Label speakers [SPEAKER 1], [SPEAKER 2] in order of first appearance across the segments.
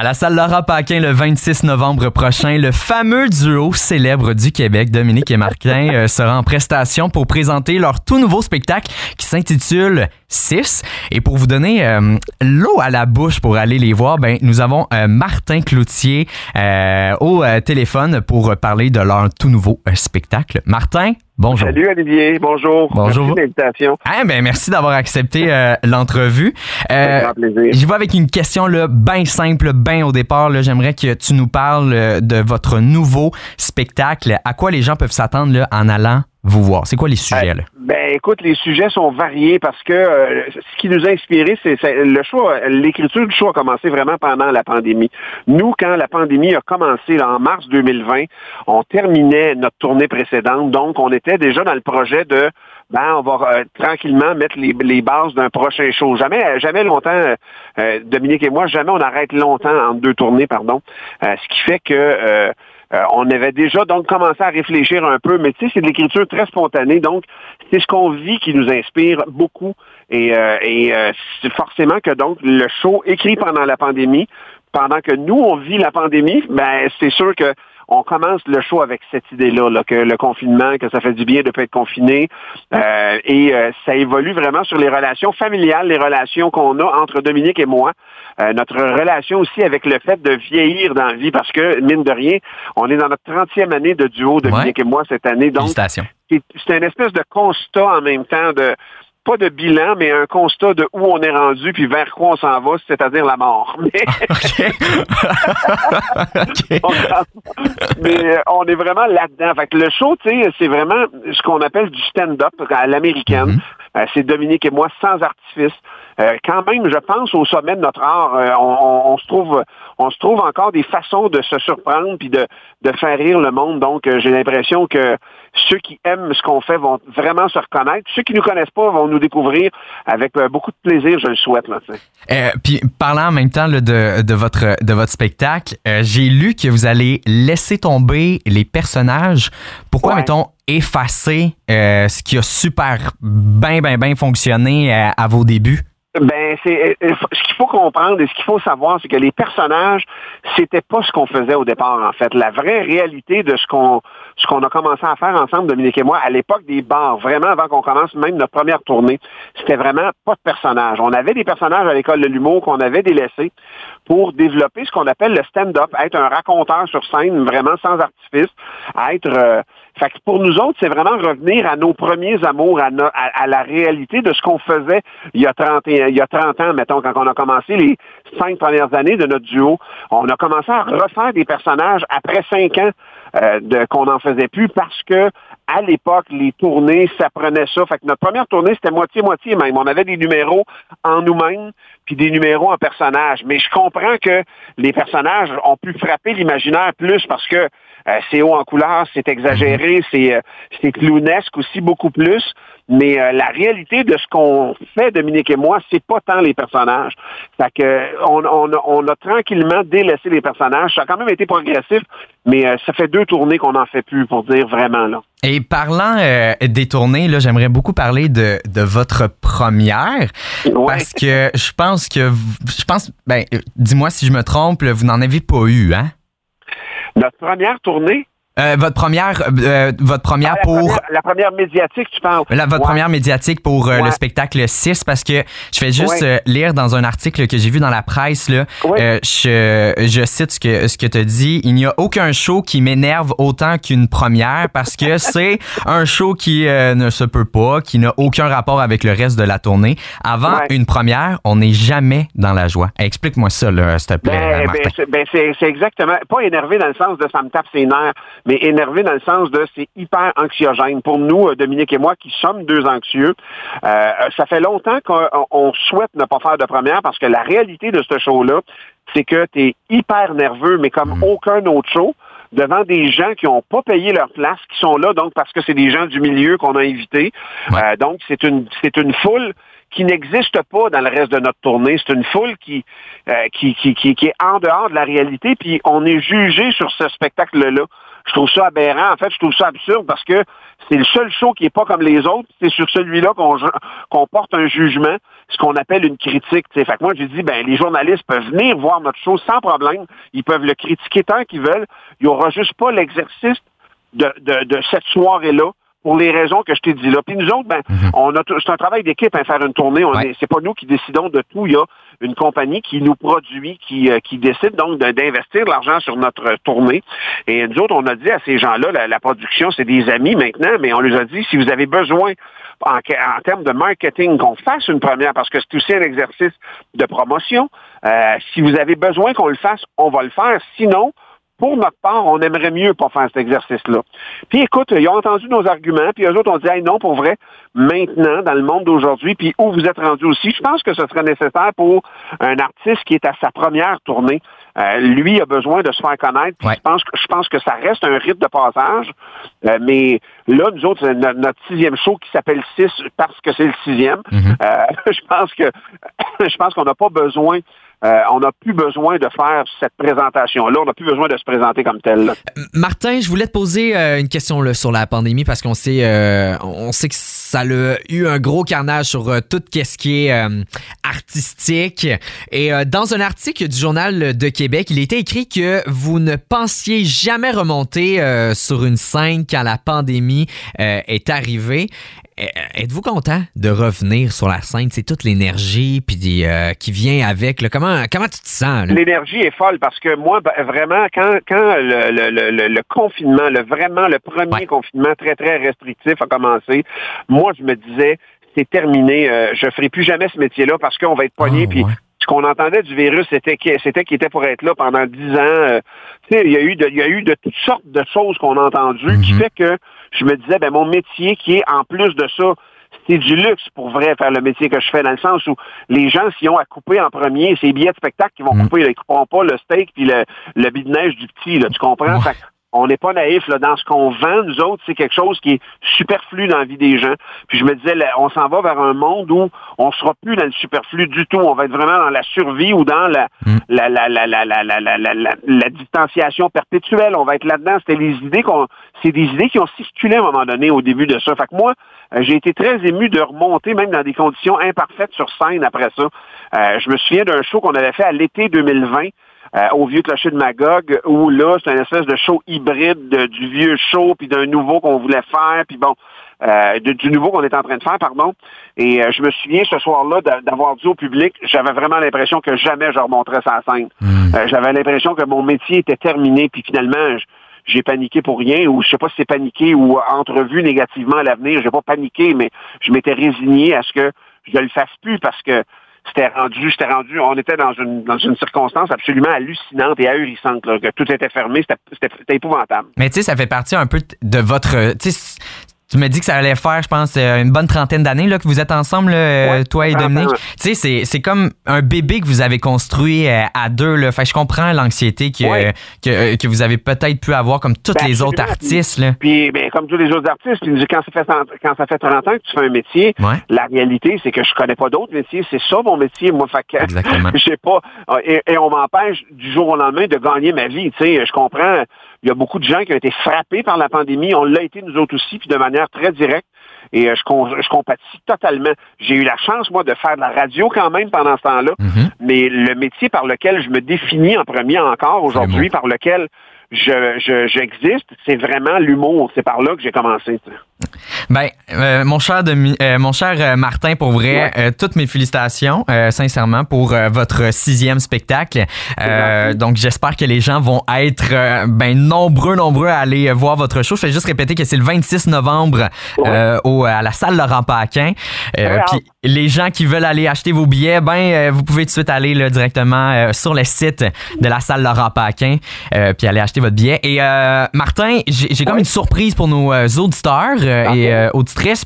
[SPEAKER 1] À la salle Laura Paquin le 26 novembre prochain, le fameux duo célèbre du Québec, Dominique et Martin, euh, sera en prestation pour présenter leur tout nouveau spectacle qui s'intitule 6. Et pour vous donner euh, l'eau à la bouche pour aller les voir, ben, nous avons euh, Martin Cloutier au téléphone pour parler de leur tout nouveau spectacle. Martin, Bonjour.
[SPEAKER 2] Salut Olivier, bonjour.
[SPEAKER 1] Bonjour.
[SPEAKER 2] Merci l'invitation.
[SPEAKER 1] Ah, ben, merci d'avoir accepté euh, l'entrevue.
[SPEAKER 2] Euh, grand plaisir.
[SPEAKER 1] Je vais avec une question là, bien simple, bien au départ. J'aimerais que tu nous parles euh, de votre nouveau spectacle. À quoi les gens peuvent s'attendre en allant vous voir? C'est quoi les sujets? Là?
[SPEAKER 2] Ben, écoute, les sujets sont variés parce que euh, ce qui nous a inspiré, c'est le choix, l'écriture du choix a commencé vraiment pendant la pandémie. Nous, quand la pandémie a commencé en mars 2020, on terminait notre tournée précédente, donc on était déjà dans le projet de ben, on va euh, tranquillement mettre les, les bases d'un prochain show. Jamais, jamais longtemps, euh, Dominique et moi, jamais on arrête longtemps en deux tournées, pardon. ce qui fait que euh, on avait déjà donc commencé à réfléchir un peu, mais tu sais, c'est de l'écriture très spontanée, donc c'est ce qu'on vit qui nous inspire beaucoup. Et, euh, euh, c'est forcément que donc le show écrit pendant la pandémie, pendant que nous on vit la pandémie, ben c'est sûr que on commence le show avec cette idée-là, là, que le confinement, que ça fait du bien de ne pas être confiné. Euh, et euh, ça évolue vraiment sur les relations familiales, les relations qu'on a entre Dominique et moi. Euh, notre relation aussi avec le fait de vieillir dans la vie, parce que, mine de rien, on est dans notre 30e année de duo, Dominique et moi, cette année. Donc, c'est une espèce de constat en même temps de pas de bilan, mais un constat de où on est rendu puis vers quoi on s'en va, c'est-à-dire la mort. Mais, euh, on est vraiment là-dedans. Fait que le show, tu sais, c'est vraiment ce qu'on appelle du stand-up à l'américaine. Mm-hmm. Euh, c'est Dominique et moi sans artifice. Euh, quand même, je pense, au sommet de notre art, on, se trouve, on se trouve encore des façons de se surprendre puis de, de faire rire le monde. Donc, j'ai l'impression que ceux qui aiment ce qu'on fait vont vraiment se reconnaître. Ceux qui nous connaissent pas vont nous découvrir avec euh, beaucoup de plaisir, je le souhaite. Là,
[SPEAKER 1] euh, puis parlant en même temps de, de, votre, de votre spectacle, euh, j'ai lu que vous allez laisser tomber les personnages. Pourquoi, mettons, effacer ce qui a super bien, bien, bien fonctionné à vos débuts?
[SPEAKER 2] Ben, c'est euh, euh, ce qu'il faut comprendre et ce qu'il faut savoir, c'est que les personnages, c'était pas ce qu'on faisait au départ, en fait. La vraie réalité de ce qu'on ce qu'on a commencé à faire ensemble, Dominique et moi, à l'époque des bars, vraiment avant qu'on commence même notre première tournée, c'était vraiment pas de personnages. On avait des personnages à l'école de l'humour qu'on avait délaissés pour développer ce qu'on appelle le stand-up, être un raconteur sur scène vraiment sans artifice, être euh, fait que pour nous autres, c'est vraiment revenir à nos premiers amours, à, la réalité de ce qu'on faisait il y, a 30, il y a 30 ans, mettons, quand on a commencé les cinq premières années de notre duo. On a commencé à refaire des personnages après cinq ans euh, de, qu'on n'en faisait plus parce que à l'époque, les tournées, ça prenait ça. Fait que notre première tournée, c'était moitié-moitié même. On avait des numéros en nous-mêmes, puis des numéros en personnages. Mais je comprends que les personnages ont pu frapper l'imaginaire plus parce que euh, c'est haut en couleur, c'est exagéré, c'est euh, aussi beaucoup plus. Mais euh, la réalité de ce qu'on fait, Dominique et moi, c'est pas tant les personnages. Fait que on, on, on, a tranquillement délaissé les personnages. Ça a quand même été progressif, mais ça fait deux tournées qu'on n'en fait plus, pour dire vraiment là.
[SPEAKER 1] Et parlant des tournées, là, j'aimerais beaucoup parler de, de votre première. Parce que je pense que je pense ben dis-moi si je me trompe, vous n'en avez pas eu, hein?
[SPEAKER 2] Notre première tournée,
[SPEAKER 1] euh, votre première, euh, votre première
[SPEAKER 2] ah,
[SPEAKER 1] pour.
[SPEAKER 2] la première médiatique, tu parles.
[SPEAKER 1] votre première médiatique pour euh, le spectacle 6, parce que je fais juste lire dans un article que j'ai vu dans la presse, là, je, je, cite ce que, ce que tu as dit. Il n'y a aucun show qui m'énerve autant qu'une première parce que c'est un show qui ne se peut pas, qui n'a aucun rapport avec le reste de la tournée. Avant une première, on n'est jamais dans la joie. Explique-moi ça, s'il te plaît.
[SPEAKER 2] Ben, ben, ben c'est exactement. Pas énervé dans le sens de ça me tape ses nerfs mais énervé dans le sens de c'est hyper anxiogène. Pour nous, euh, Dominique et moi, qui sommes deux anxieux, euh, ça fait longtemps qu'on souhaite ne pas faire de première parce que la réalité de ce show-là, c'est que tu es hyper nerveux, mais comme mm. aucun autre show devant des gens qui n'ont pas payé leur place, qui sont là donc parce que c'est des gens du milieu qu'on a invités. Euh, donc c'est une c'est une foule qui n'existe pas dans le reste de notre tournée. C'est une foule qui, euh, qui, qui, qui, qui, est en dehors de la réalité, puis on est jugé sur ce spectacle-là. Je trouve ça aberrant. En fait, je trouve ça absurde parce que c'est le seul show qui n'est pas comme les autres. C'est sur celui-là qu'on porte un jugement, ce qu'on appelle une critique. Fait que moi, j'ai dit, ben, les journalistes peuvent venir voir notre show sans problème. Ils peuvent le critiquer tant qu'ils veulent. Il n'y aura juste pas l'exercice de, de, de cette soirée-là pour les raisons que je t'ai dit là. Puis nous autres, ben, mhm. on a c'est un travail d'équipe à faire une tournée. On c'est pas nous qui décidons de tout. Il y a une compagnie qui nous produit, qui, euh, qui décide donc d'investir de l'argent sur notre tournée. Et nous autres, on a dit à ces gens-là, la, production, c'est des amis maintenant, mais on leur a dit, si vous avez besoin en, en termes de marketing, qu'on fasse une première, parce que c'est aussi un exercice de promotion. Euh, si vous avez besoin qu'on le fasse, on va le faire. Sinon, pour notre part, on aimerait mieux pas faire cet exercice-là. Puis écoute, ils ont entendu nos arguments, puis eux autres ont dit hey, non, pour vrai, maintenant, dans le monde d'aujourd'hui, puis où vous êtes rendu aussi, je pense que ce serait nécessaire pour un artiste qui est à sa première tournée. Euh, lui a besoin de se faire connaître. Je pense que je pense que ça reste un rite de passage. Euh, mais là, nous autres, c'est notre, sixième show qui s'appelle 6 parce que c'est le sixième. Mm-hmm. Euh, je pense que je pense qu'on n'a pas besoin euh, on n'a plus besoin de faire cette présentation-là. On n'a plus besoin de se présenter comme tel.
[SPEAKER 3] Martin, je voulais te poser euh, une question là, sur la pandémie parce qu'on sait, euh, sait que ça a eu un gros carnage sur tout ce qui est artistique. Et dans un article du Journal de Québec, il était écrit que vous ne pensiez jamais remonter sur une scène quand la pandémie est arrivée. Euh, êtes-vous content de revenir sur la scène? C'est toute l'énergie puis euh, qui vient avec. Comment, comment tu te sens?
[SPEAKER 2] L'énergie est folle parce que moi, ben, vraiment, quand, quand le, confinement, le, vraiment le premier confinement très, très restrictif a commencé, moi, je me disais, c'est terminé. Euh, je ne ferai plus jamais ce métier-là parce qu'on va être poigné. Ah, puis ce qu'on entendait du virus, c'était qu'il était pour être là pendant dix ans. il y a eu de, il y a eu de toutes sortes de choses qu'on a entendues qui mhm. fait que je me disais, ben mon métier qui est en plus de ça, c'est du luxe pour vrai faire le métier que je fais, dans le sens où les gens, s'ils ont à couper en premier, c'est les billets de spectacle qui vont mm. couper, ils ne couperont pas le steak puis le, le de neige du petit, là, tu comprends? On n'est pas naïf là, dans ce qu'on vend, nous autres, c'est quelque chose qui est superflu dans la vie des gens. Puis je me disais, on s'en va vers un monde où on sera plus dans le superflu du tout. On va être vraiment dans la survie ou dans la, la, la, la, la, la, la, la, la, distanciation perpétuelle. On va être là-dedans. C'était les idées qu'on, c'est des idées qui ont circulé à un moment donné au début de ça. Fait que moi, j'ai été très ému de remonter même dans des conditions imparfaites sur scène après ça. Euh, je me souviens d'un show qu'on avait fait à l'été 2020 euh, au vieux clocher de Magog, où là, c'est une espèce de show hybride du vieux show, puis d'un nouveau qu'on voulait faire, puis bon, euh, du nouveau qu'on est en train de faire, pardon. Et euh, je me souviens ce soir-là d'avoir dit au public, j'avais vraiment l'impression que jamais je remonterais sa scène. Hmm. j'avais l'impression que mon métier était terminé, puis finalement, j'ai paniqué pour rien, ou je sais pas si c'est paniqué ou entrevu négativement à l'avenir. J'ai pas paniqué, mais je m'étais résigné à ce que je ne le fasse plus parce que c'était rendu, c'était rendu, on était dans une, dans une circonstance absolument hallucinante et ahurissante, que tout était fermé, c'était épouvantable.
[SPEAKER 1] Mais tu sais, ça fait partie un peu de votre, tu me dis que ça allait faire, je pense, euh, une bonne trentaine d'années là, que vous êtes ensemble, euh, toi et Dominique. Tu sais, c'est comme un bébé que vous avez construit euh, à deux. Là. Fait je comprends l'anxiété que, que, que, vous avez peut-être pu avoir comme tous ben, les autres artistes. Là.
[SPEAKER 2] Puis, ben, comme tous les autres artistes, puis, quand, ça fait, quand ça fait 30 ans que tu fais un métier, la réalité, c'est que je connais pas d'autres métiers. C'est ça mon métier, moi. Fait que,
[SPEAKER 1] Exactement.
[SPEAKER 2] je sais pas. Et, et on m'empêche du jour au lendemain de gagner ma vie. Tu sais, je comprends il y a beaucoup de gens qui ont été frappés par la pandémie. On l'a été nous autres aussi, puis de manière très directe. Et euh, je, je compatis totalement. J'ai eu la chance, moi, de faire de la radio quand même pendant ce temps-là. Mm-hmm. Mais le métier par lequel je me définis en premier encore aujourd'hui, par lequel je, j'existe, c'est vraiment l'humour. C'est par là que j'ai commencé.
[SPEAKER 1] Ben, euh, mon cher euh, mon cher euh, Martin, pour vrai, toutes mes félicitations, sincèrement, pour votre sixième spectacle. donc, j'espère que les gens vont être ben nombreux, nombreux à aller voir votre show. Je vais juste répéter que c'est le 26 novembre au, à la salle Laurent Paquin. Puis les gens qui veulent aller acheter vos billets, ben vous pouvez tout de suite aller là, directement sur le site de la salle Laurent Paquin, puis aller acheter votre billet. Et Martin, j'ai comme une surprise pour nos auditeurs. Euh, et euh,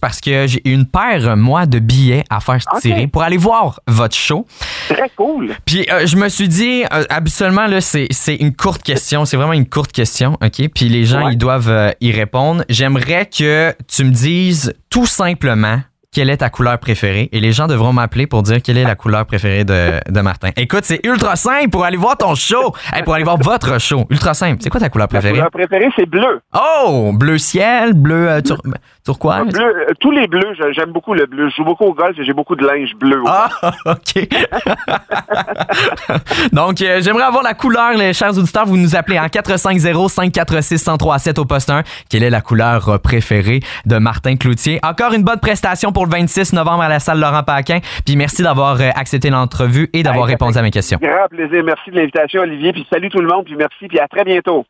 [SPEAKER 1] parce que j'ai une paire, moi, de billets à faire tirer pour aller voir votre show.
[SPEAKER 2] Très cool.
[SPEAKER 1] Puis euh, je me suis dit, habituellement, là, c'est, une courte question. C'est vraiment une courte question, OK? Puis les gens, ils doivent y répondre. J'aimerais que tu me dises tout simplement quelle est ta couleur préférée et les gens devront m'appeler pour dire quelle est la couleur préférée de, de Martin. Écoute, c'est ultra simple pour aller voir ton show, hey, pour aller voir votre show. Ultra simple. C'est quoi ta couleur préférée?
[SPEAKER 2] Ma couleur préférée, c'est bleu.
[SPEAKER 1] Oh, bleu ciel, bleu euh, tur- turquoise?
[SPEAKER 2] Bleu, euh, tous les bleus, j'aime beaucoup le bleu. Je joue beaucoup au golf et j'ai beaucoup de linge bleu.
[SPEAKER 1] Ah, OK. Donc, euh, j'aimerais avoir la couleur, les chers auditeurs. Vous nous appelez en 450-546-1037 au poste 1. Quelle est la couleur préférée de Martin Cloutier? Encore une bonne prestation pour le 26 novembre à la salle Laurent Paquin. Puis merci d'avoir euh, accepté l'entrevue et d'avoir répondu à mes questions.
[SPEAKER 2] Grand plaisir. Merci de l'invitation, Olivier. Puis salut tout le monde. Puis merci. Puis à très bientôt.